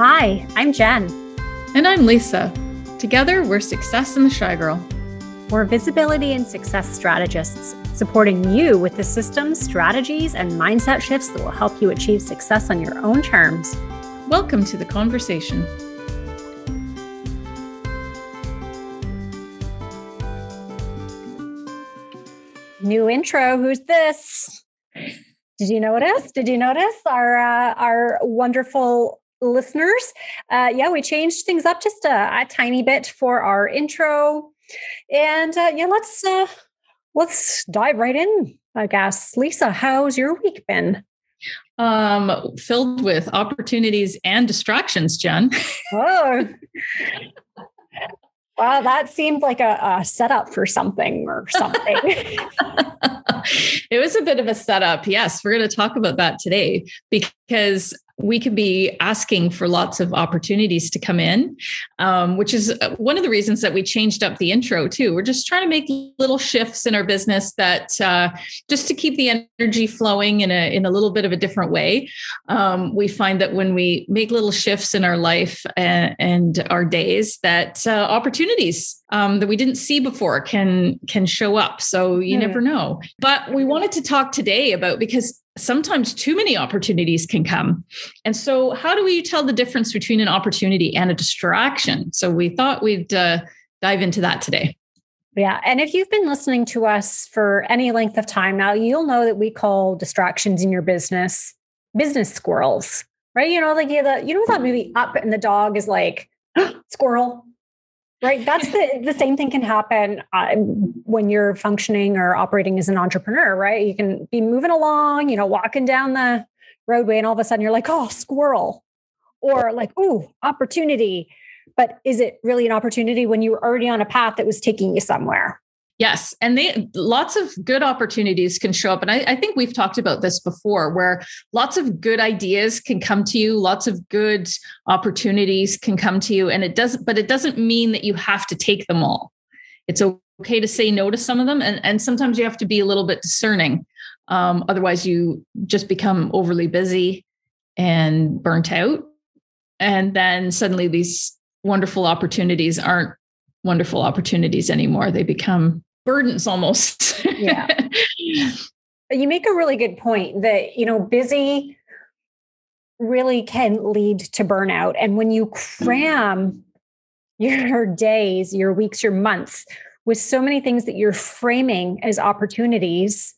Hi, I'm Jen. And I'm Lisa. Together, we're Success and the Shy Girl. We're visibility and success strategists, supporting you with the systems, strategies, and mindset shifts that will help you achieve success on your own terms. Welcome to the conversation. New intro. Who's this? Did you notice? Did you notice our uh, our wonderful listeners? Uh, yeah, we changed things up just a, a tiny bit for our intro, and uh, yeah, let's uh, let's dive right in. I guess, Lisa, how's your week been? Um, filled with opportunities and distractions, Jen. Oh. Wow, that seemed like a, a setup for something or something. it was a bit of a setup. Yes, we're going to talk about that today because we could be asking for lots of opportunities to come in, um, which is uh, one of the reasons that we changed up the intro too. We're just trying to make little shifts in our business that uh, just to keep the energy flowing in a in a little bit of a different way. Um, we find that when we make little shifts in our life and, and our days, that uh, opportunities um, that we didn't see before can can show up. So you mm. never know. But we wanted to talk today about because sometimes too many opportunities can come. And so, how do we tell the difference between an opportunity and a distraction? So, we thought we'd uh, dive into that today. Yeah. And if you've been listening to us for any length of time now, you'll know that we call distractions in your business business squirrels, right? You know, like you, the, you know that movie Up and the dog is like, squirrel, right. That's the the same thing can happen uh, when you're functioning or operating as an entrepreneur right? You can be moving along you know walking down the roadway and all of a sudden you're like oh squirrel. Or like oh opportunity. But is it really an opportunity when you were already on a path that was taking you somewhere Yes, and they lots of good opportunities can show up, and I, I, think we've talked about this before, where lots of good ideas can come to you, lots of good opportunities can come to you, and it doesn't. But it doesn't mean that you have to take them all. It's okay to say no to some of them, and and sometimes you have to be a little bit discerning. Um, otherwise, you just become overly busy and burnt out, and then suddenly these wonderful opportunities aren't wonderful opportunities anymore. They become burdens almost. yeah. You make a really good point that, you know, busy really can lead to burnout. And when you cram your days, your weeks, your months with so many things that you're framing as opportunities,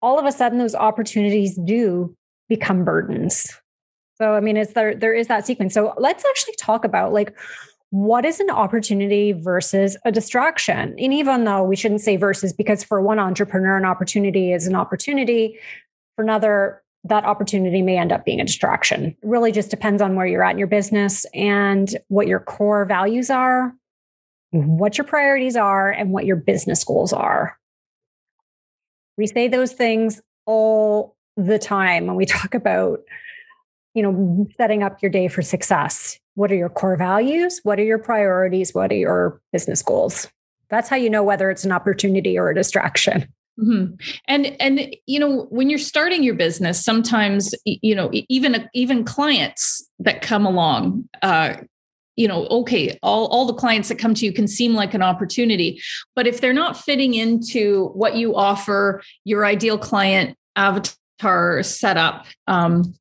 all of a sudden those opportunities do become burdens. So I mean, it's there there is that sequence. So let's actually talk about like what is an opportunity versus a distraction? And even though we shouldn't say versus, because for one entrepreneur, an opportunity is an opportunity. For another, that opportunity may end up being a distraction. It really just depends on where you're at in your business and what your core values are, what your priorities are, and what your business goals are. We say those things all the time when we talk about you know setting up your day for success what are your core values? What are your priorities? What are your business goals? That's how you know whether it's an opportunity or a distraction. Mm-hmm. And and you know when you're starting your business, sometimes you know even even clients that come along, uh, you know, okay, all all the clients that come to you can seem like an opportunity, but if they're not fitting into what you offer, your ideal client avatar setup, um,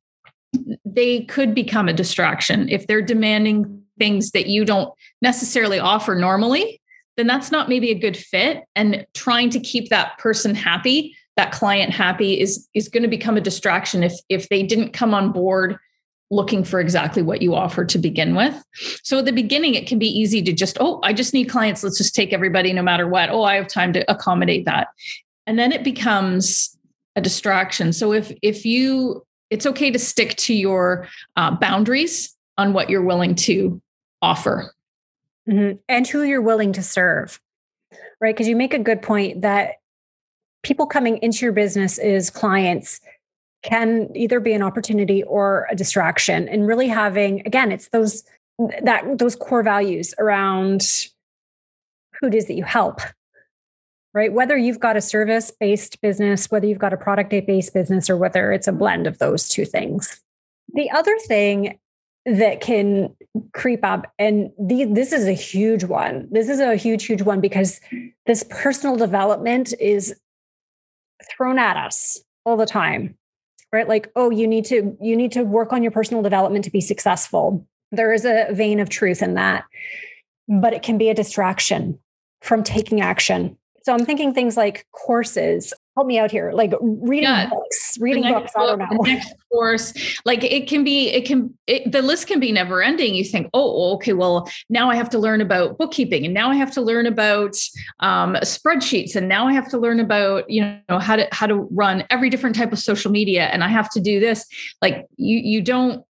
they could become a distraction. If they're demanding things that you don't necessarily offer normally then that's not maybe a good fit. And trying to keep that person happy that client happy is is going to become a distraction if if they didn't come on board looking for exactly what you offer to begin with. So at the beginning it can be easy to just oh i just need clients. Let's just take everybody no matter what. Oh i have time to accommodate that. And then it becomes a distraction. So if if you it's okay to stick to your uh, boundaries on what you're willing to offer. Mm-hmm. and who you're willing to serve right? Because you make a good point that people coming into your business as clients can either be an opportunity or a distraction and really having again it's those that those core values around who it is that you help right? Whether you've got a service based business, whether you've got a product based business, or whether it's a blend of those two things. The other thing that can creep up and the, this is a huge one this is a huge huge one because this personal development is thrown at us all the time right like oh you need to you need to work on your personal development to be successful there is a vein of truth in that but it can be a distraction from taking action so i'm thinking things like courses. Help me out here. Like reading yeah. books reading books book, i don't know. next course. Like it can be it can it, the list can be never ending. You think oh okay well now i have to learn about bookkeeping and now i have to learn about um, spreadsheets and now i have to learn about you know how to how to run every different type of social media and i have to do this. Like you you don't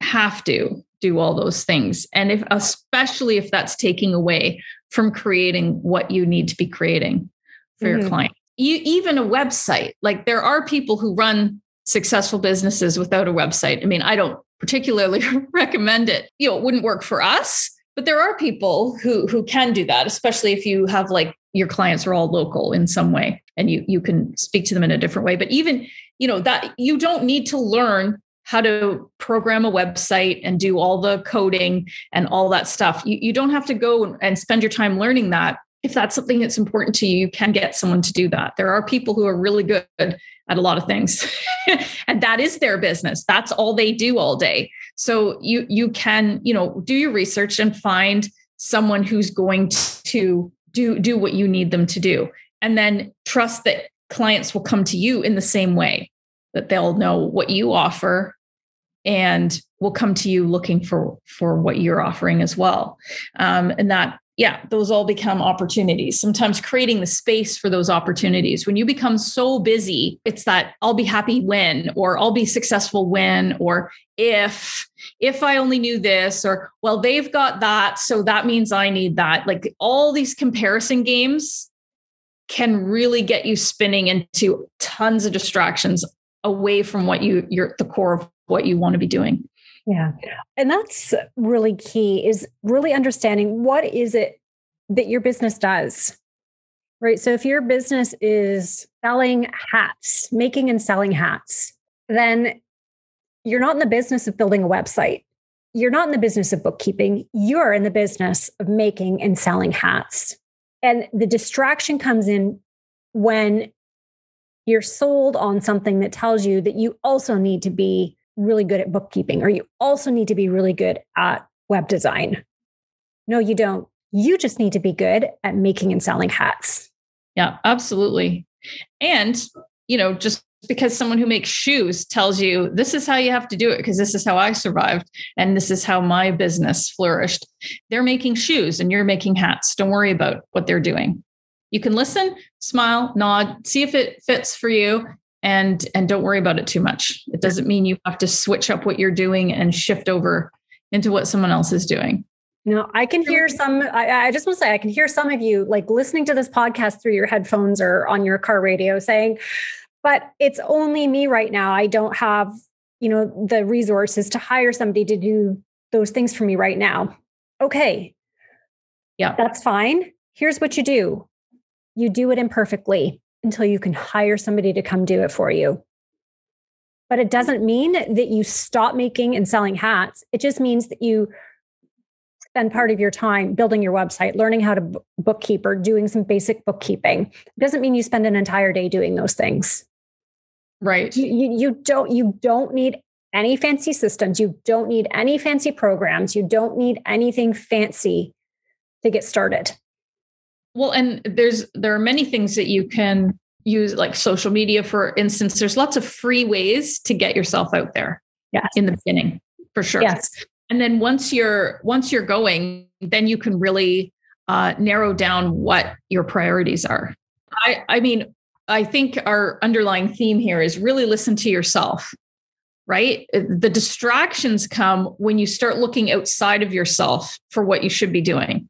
have to do all those things. And if especially if that's taking away from creating what you need to be creating for mm-hmm. your client. You, even a website like there are people who run successful businesses without a website. I mean i don't particularly recommend it. You know it wouldn't work for us but there are people who who can do that especially if you have like your clients are all local in some way and you you can speak to them in a different way. But even you know that you don't need to learn how to program a website and do all the coding and all that stuff you, you don't have to go and spend your time learning that if that's something that's important to you, you can get someone to do that. There are people who are really good at a lot of things. and that is their business. That's all they do all day. So you you can, you know, do your research and find someone who's going to do do what you need them to do. And then trust that clients will come to you in the same way that they'll know what you offer and will come to you looking for for what you're offering as well um, and that yeah, those all become opportunities. Sometimes creating the space for those opportunities. When you become so busy, it's that I'll be happy when, or I'll be successful when, or if, if I only knew this, or well, they've got that. So that means I need that. Like all these comparison games can really get you spinning into tons of distractions away from what you, you're the core of what you want to be doing. Yeah. And that's really key is really understanding what is it that your business does. Right? So if your business is selling hats, making and selling hats, then you're not in the business of building a website. You're not in the business of bookkeeping. You're in the business of making and selling hats. And the distraction comes in when you're sold on something that tells you that you also need to be really good at bookkeeping or you also need to be really good at web design. No, you don't. You just need to be good at making and selling hats. Yeah, absolutely. And, you know, just because someone who makes shoes tells you this is how you have to do it because this is how I survived and this is how my business flourished. They're making shoes and you're making hats. Don't worry about what they're doing. You can listen, smile, nod, see if it fits for you and and don't worry about it too much. It doesn't mean you have to switch up what you're doing and shift over into what someone else is doing. No i can hear some I, I, just want to say i can hear some of you like listening to this podcast through your headphones or on your car radio saying but it's only me right now. I don't have you know the resources to hire somebody to do those things for me right now. Okay. Yeah. That's fine. Here's what you do. You do it imperfectly until you can hire somebody to come do it for you. But it doesn't mean that you stop making and selling hats. It just means that you spend part of your time building your website, learning how to bookkeep or doing some basic bookkeeping. It doesn't mean you spend an entire day doing those things. Right. You, you, you don't you don't need any fancy systems. You don't need any fancy programs. You don't need anything fancy to get started. Well, and there's there are many things that you can use, like social media, for instance. There's lots of free ways to get yourself out there. Yes. In the beginning, for sure. Yes. And then once you're once you're going, then you can really uh, narrow down what your priorities are. I, I mean, I think our underlying theme here is really listen to yourself, right? The distractions come when you start looking outside of yourself for what you should be doing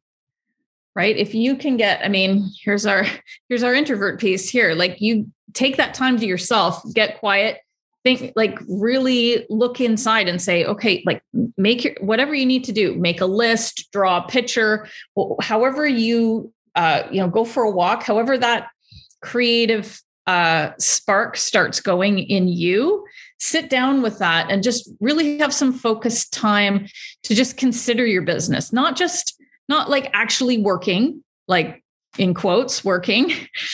right? If you can get i mean here's our here's our introvert piece here. Like you take that time to yourself get quiet think like really look inside and say okay like make your whatever you need to do make a list draw a picture however you uh you know go for a walk however that creative uh, spark starts going in you, sit down with that and just really have some focused time to just consider your business, not just, not like actually working, like in quotes, working,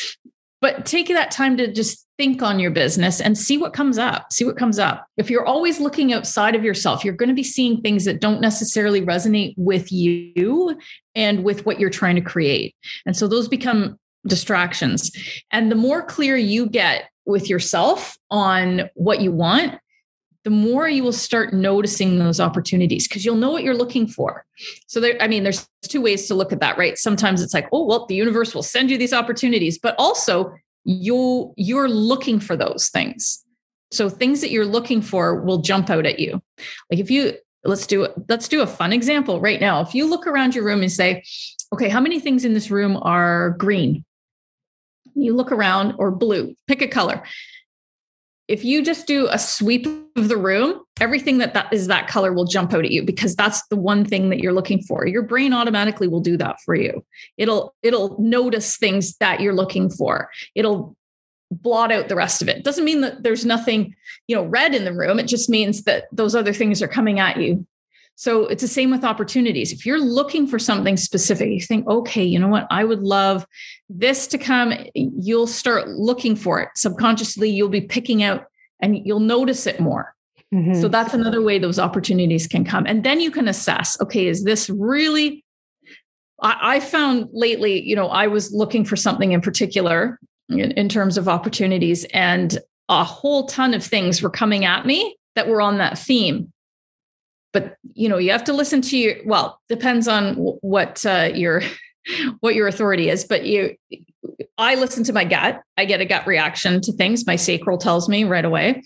but take that time to just think on your business and see what comes up. See what comes up. If you're always looking outside of yourself, you're going to be seeing things that don't necessarily resonate with you and with what you're trying to create. And so those become distractions. And the more clear you get with yourself on what you want, the more you will start noticing those opportunities because you'll know what you're looking for. So there, I mean, there's two ways to look at that, right? Sometimes it's like, oh, well, the universe will send you these opportunities, but also you you're looking for those things. So things that you're looking for will jump out at you. Like if you let's do let's do a fun example right now. If you look around your room and say, okay, how many things in this room are green? You look around or blue, pick a color if you just do a sweep of the room, everything that that is that color will jump out at you because that's the one thing that you're looking for. Your brain automatically will do that for you. It'll it'll notice things that you're looking for. It'll blot out the rest of it. Doesn't mean that there's nothing, you know, red in the room. It just means that those other things are coming at you so it's the same with opportunities. If you're looking for something specific, you think, okay, you know what? I would love this to come. You'll start looking for it. Subconsciously, you'll be picking out and you'll notice it more. Mm-hmm. So that's another way those opportunities can come. And then you can assess, okay, is this really? I, I found lately, you know, I was looking for something in particular in, in terms of opportunities, and a whole ton of things were coming at me that were on that theme but you know you have to listen to your well depends on what uh, your what your authority is but you i listen to my gut i get a gut reaction to things my sacral tells me right away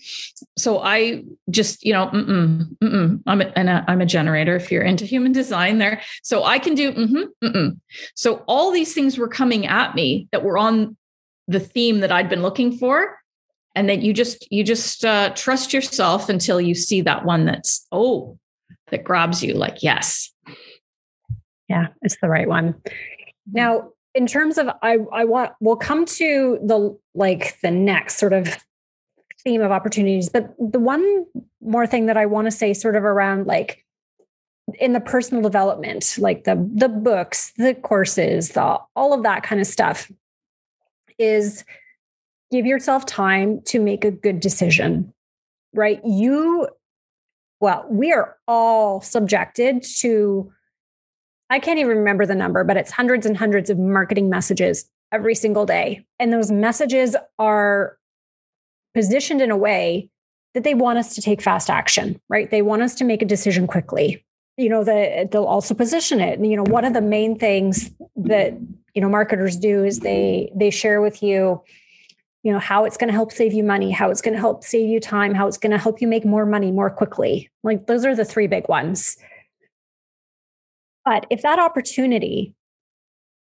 so i just you know mm-mm, mm-mm. i'm a, and a, i'm a generator if you're into human design there so i can do mm-hmm, mm-mm. so all these things were coming at me that were on the theme that i'd been looking for and that you just you just uh, trust yourself until you see that one that's oh that grabs you like yes. Yeah it's the right one. Now in terms of i i want we'll come to the like the next sort of theme of opportunities but the one more thing that i want to say sort of around like in the personal development like the the books the courses the all of that kind of stuff is give yourself time to make a good decision right? You well, we are all subjected to, I can't even remember the number, but it's hundreds and hundreds of marketing messages every single day. And those messages are positioned in a way that they want us to take fast action, right? They want us to make a decision quickly. You know, the, they'll also position it. And, you know, one of the main things that, you know, marketers do is they they share with you you know how it's going to help save you money how it's going to help save you time how it's going to help you make more money more quickly. Like those are the three big ones. But if that opportunity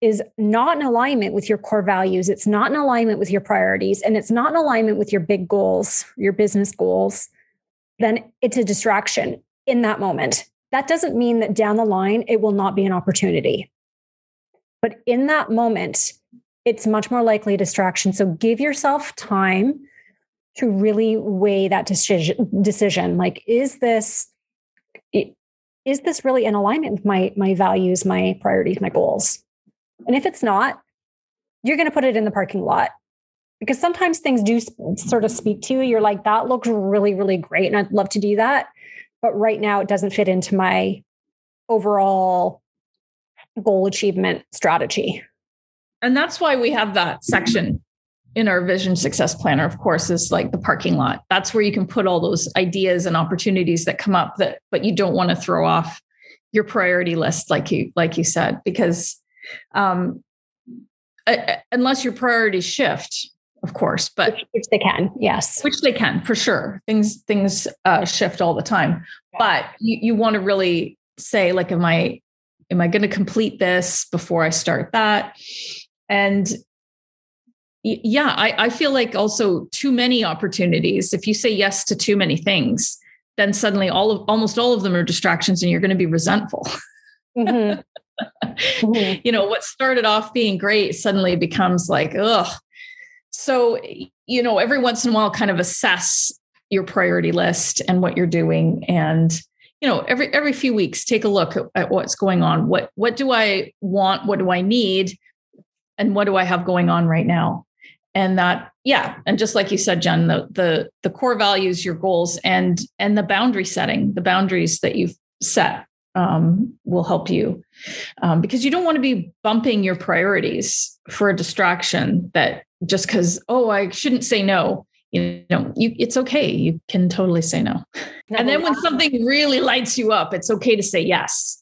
is not in alignment with your core values it's not in alignment with your priorities and it's not in alignment with your big goals your business goals then it's a distraction in that moment. That doesn't mean that down the line it will not be an opportunity. But in that moment it's much more likely a distraction. So give yourself time to really weigh that decision decision. Like, is this is this really in alignment with my my values, my priorities, my goals? And if it's not, you're going to put it in the parking lot because sometimes things do sort of speak to you. You're like, that looks really, really great. And I'd love to do that. But right now, it doesn't fit into my overall goal achievement strategy and that's why we have that section in our vision success planner of course is like the parking lot. That's where you can put all those ideas and opportunities that come up that but you don't want to throw off your priority list like you like you said because um uh, unless your priorities shift of course but which, which, they can yes. Which they can for sure. Things things uh, shift all the time. But you, you want to really say like am i am i going to complete this before i start that and yeah, I, I feel like also too many opportunities. If you say yes to too many things, then suddenly all of almost all of them are distractions and you're going to be resentful. Mm-hmm. mm-hmm. You know, what started off being great suddenly becomes like, ugh, so you know every once in a while kind of assess your priority list and what you're doing and you know every every few weeks take a look at, at, what's going on what what do i want what do i need and what do i have going on right now? And that yeah and just like you said jen the the the core values your goals and and the boundary setting the boundaries that you've set um, will help you. Um, because you don't want to be bumping your priorities for a distraction that just because oh i shouldn't say no you know you it's okay you can totally say no. And then when something really lights you up it's okay to say yes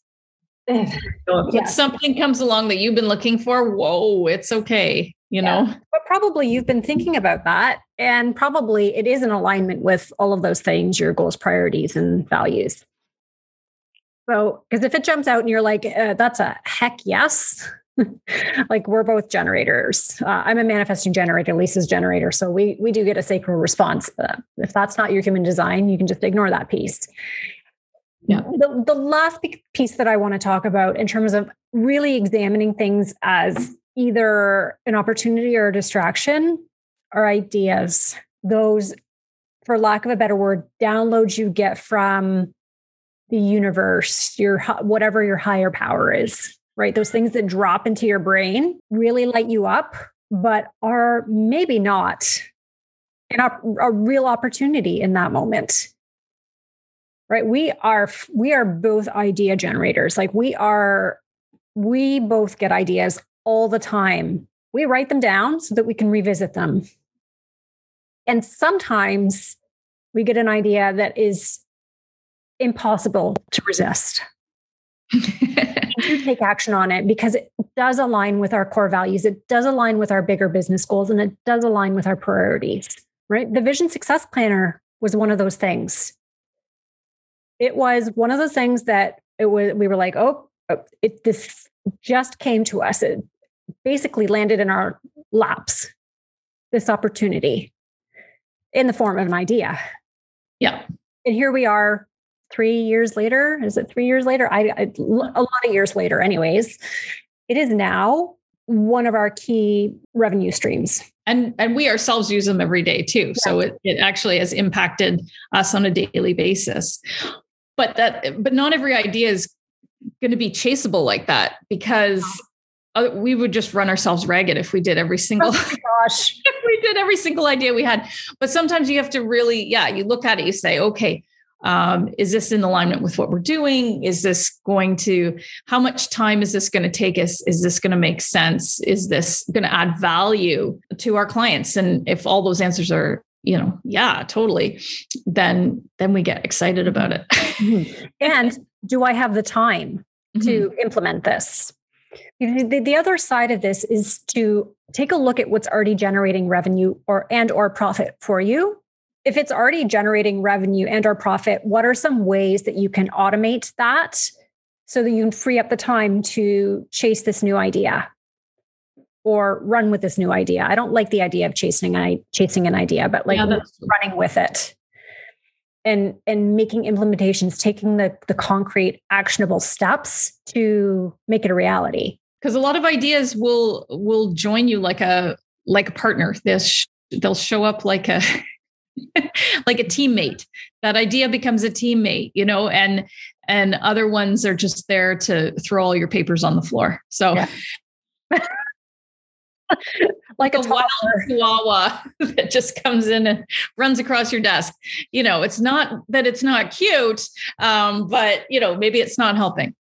so if yeah. something comes along that you've been looking for whoa it's okay you yeah. know but probably you've been thinking about that and probably it is in alignment with all of those things your goals priorities and values so because if it jumps out and you're like uh, that's a heck yes like we're both generators. Uh, I'm a manifesting generator. Lisa's generator. So we we do get a sacral response. Uh, if that's not your human design, you can just ignore that piece. Yeah. The, the last piece that I want to talk about in terms of really examining things as either an opportunity or a distraction are ideas. Those, for lack of a better word, downloads you get from the universe, your whatever your higher power is right? Those things that drop into your brain really light you up, but are maybe not an a real opportunity in that moment. Right? We are we are both idea generators. Like we are we both get ideas all the time. We write them down so that we can revisit them. And sometimes we get an idea that is impossible to resist. do take action on it because it does align with our core values. It does align with our bigger business goals and it does align with our priorities, right? The Vision Success Planner was one of those things. It was one of those things that it was, we were like, oh, oh it, this just came to us. It basically landed in our laps, this opportunity in the form of an idea. Yeah. And here we are three years later. Is it three years later? I, I a lot of years later, anyways. It is now one of our key revenue streams. And and we ourselves use them every day too. Yeah. So it, it actually has impacted us on a daily basis. But that but not every idea is going to be chaseable like that because we would just run ourselves ragged if we did every single oh gosh. if we did every single idea we had. But sometimes you have to really yeah you look at it you say okay um, is this in alignment with what we're doing? Is this going to how much time is this going to take us? Is this going to make sense? Is this going to add value to our clients? And if all those answers are you know yeah totally then then we get excited about it mm-hmm. and do i have the time to mm-hmm. implement this the, the other side of this is to take a look at what's already generating revenue or and or profit for you if it's already generating revenue and or profit what are some ways that you can automate that so that you can free up the time to chase this new idea or run with this new idea. I don't like the idea of chasing I chasing an idea but like yeah, running with it. And and making implementations taking the the concrete actionable steps to make it a reality. Because a lot of ideas will will join you like a like a partner. This they'll show up like a like a teammate. That idea becomes a teammate you know and and other ones are just there to throw all your papers on the floor. So yeah. like a, a wild chihuahua that just comes in and runs across your desk. You know it's not that it's not cute um, but you know maybe it's not helping.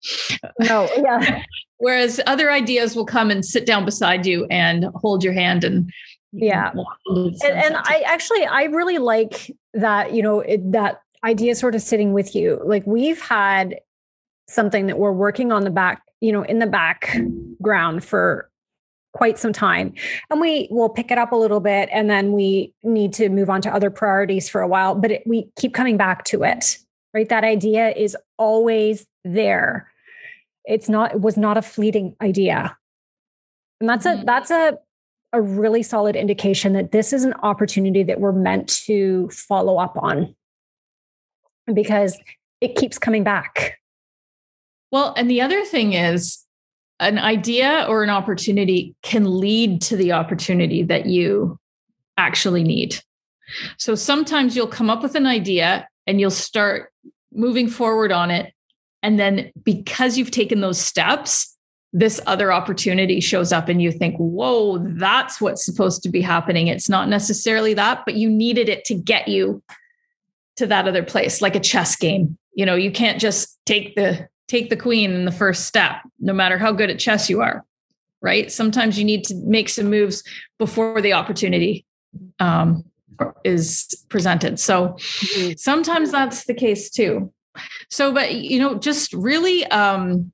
No yeah. Whereas other ideas will come and sit down beside you and hold your hand and yeah. and, and i actually i really like that you know it, that idea sort of sitting with you. Like we've had something that we're working on the back you know in the background for quite some time and we will pick it up a little bit and then we need to move on to other priorities for a while but it, we keep coming back to it right that idea is always there it's not it was not a fleeting idea and that's mm-hmm. a that's a a really solid indication that this is an opportunity that we're meant to follow up on because it keeps coming back. Well, and the other thing is an idea or an opportunity can lead to the opportunity that you actually need. So sometimes you'll come up with an idea and you'll start moving forward on it. And then because you've taken those steps, this other opportunity shows up and you think, whoa, that's what's supposed to be happening. It's not necessarily that, but you needed it to get you to that other place, like a chess game. You know, you can't just take the take the queen in the first step, no matter how good at chess you are. Right. Sometimes you need to make some moves before the opportunity um, is presented. So mm-hmm. sometimes that's the case too. So, but you know, just really um,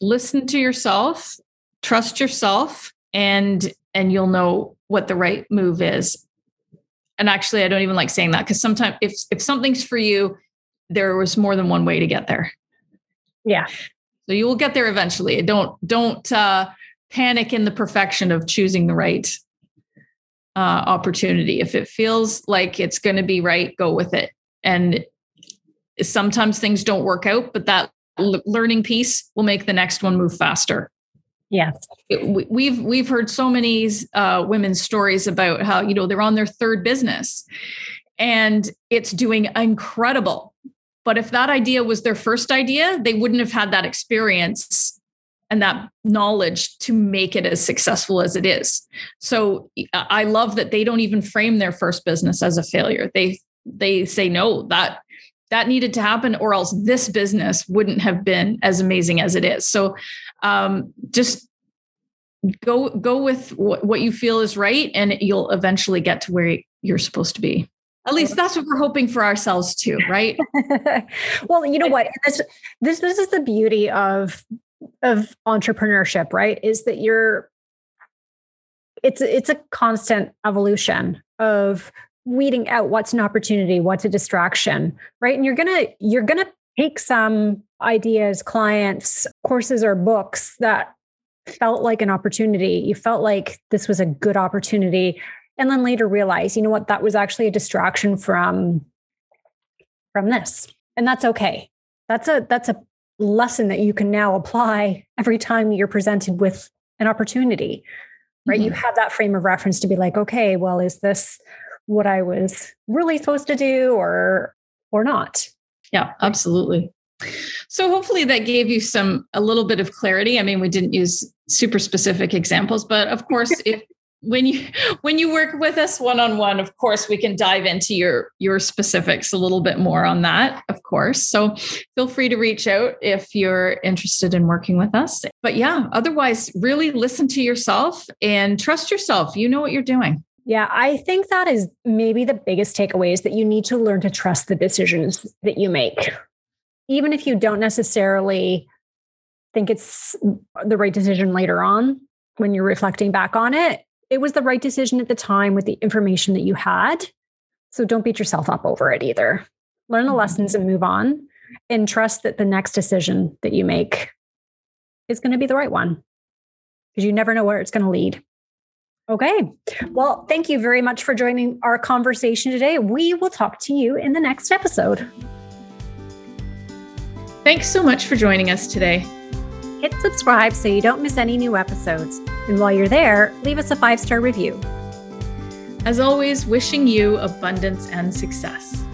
listen to yourself, trust yourself, and and you'll know what the right move is. And actually, I don't even like saying that because sometimes if if something's for you, there was more than one way to get there. Yeah. So you will get there eventually. Don't don't uh, panic in the perfection of choosing the right uh, opportunity. If it feels like it's going to be right, go with it. And sometimes things don't work out, but that l- learning piece will make the next one move faster. Yes, it, we've we've heard so many uh, women's stories about how you know they're on their third business, and it's doing incredible. But if that idea was their first idea, they wouldn't have had that experience and that knowledge to make it as successful as it is. So I love that they don't even frame their first business as a failure. They they say no, that that needed to happen or else this business wouldn't have been as amazing as it is. So um, just go go with what, what you feel is right and you'll eventually get to where you're supposed to be at least that's what we're hoping for ourselves too right well you know what this, this this is the beauty of of entrepreneurship, right? Is that you're it's it's a constant evolution of weeding out what's an opportunity, what's a distraction, right? And you're gonna you're gonna take some ideas, clients, courses, or books that felt like an opportunity. You felt like this was a good opportunity, and then later realize, you know what, that was actually a distraction from from this, and that's okay. That's a that's a lesson that you can now apply every time you're presented with an opportunity right? Mm-hmm. you have that frame of reference to be like okay well is this what i was really supposed to do or or not? Yeah absolutely. So hopefully that gave you some a little bit of clarity. I mean we didn't use super specific examples but of course if when you when you work with us one on one of course we can dive into your your specifics a little bit more on that of course. So feel free to reach out if you're interested in working with us. But yeah otherwise really listen to yourself and trust yourself. You know what you're doing. Yeah, I think that is maybe the biggest takeaway is that you need to learn to trust the decisions that you make. Even if you don't necessarily think it's the right decision later on when you're reflecting back on it, it was the right decision at the time with the information that you had. So don't beat yourself up over it either. Learn the mm-hmm. lessons and move on and trust that the next decision that you make is going to be the right one because you never know where it's going to lead. Okay. Well, thank you very much for joining our conversation today. We will talk to you in the next episode. Thanks so much for joining us today. Hit subscribe so you don't miss any new episodes. And while you're there, leave us a five star review. As always, wishing you abundance and success.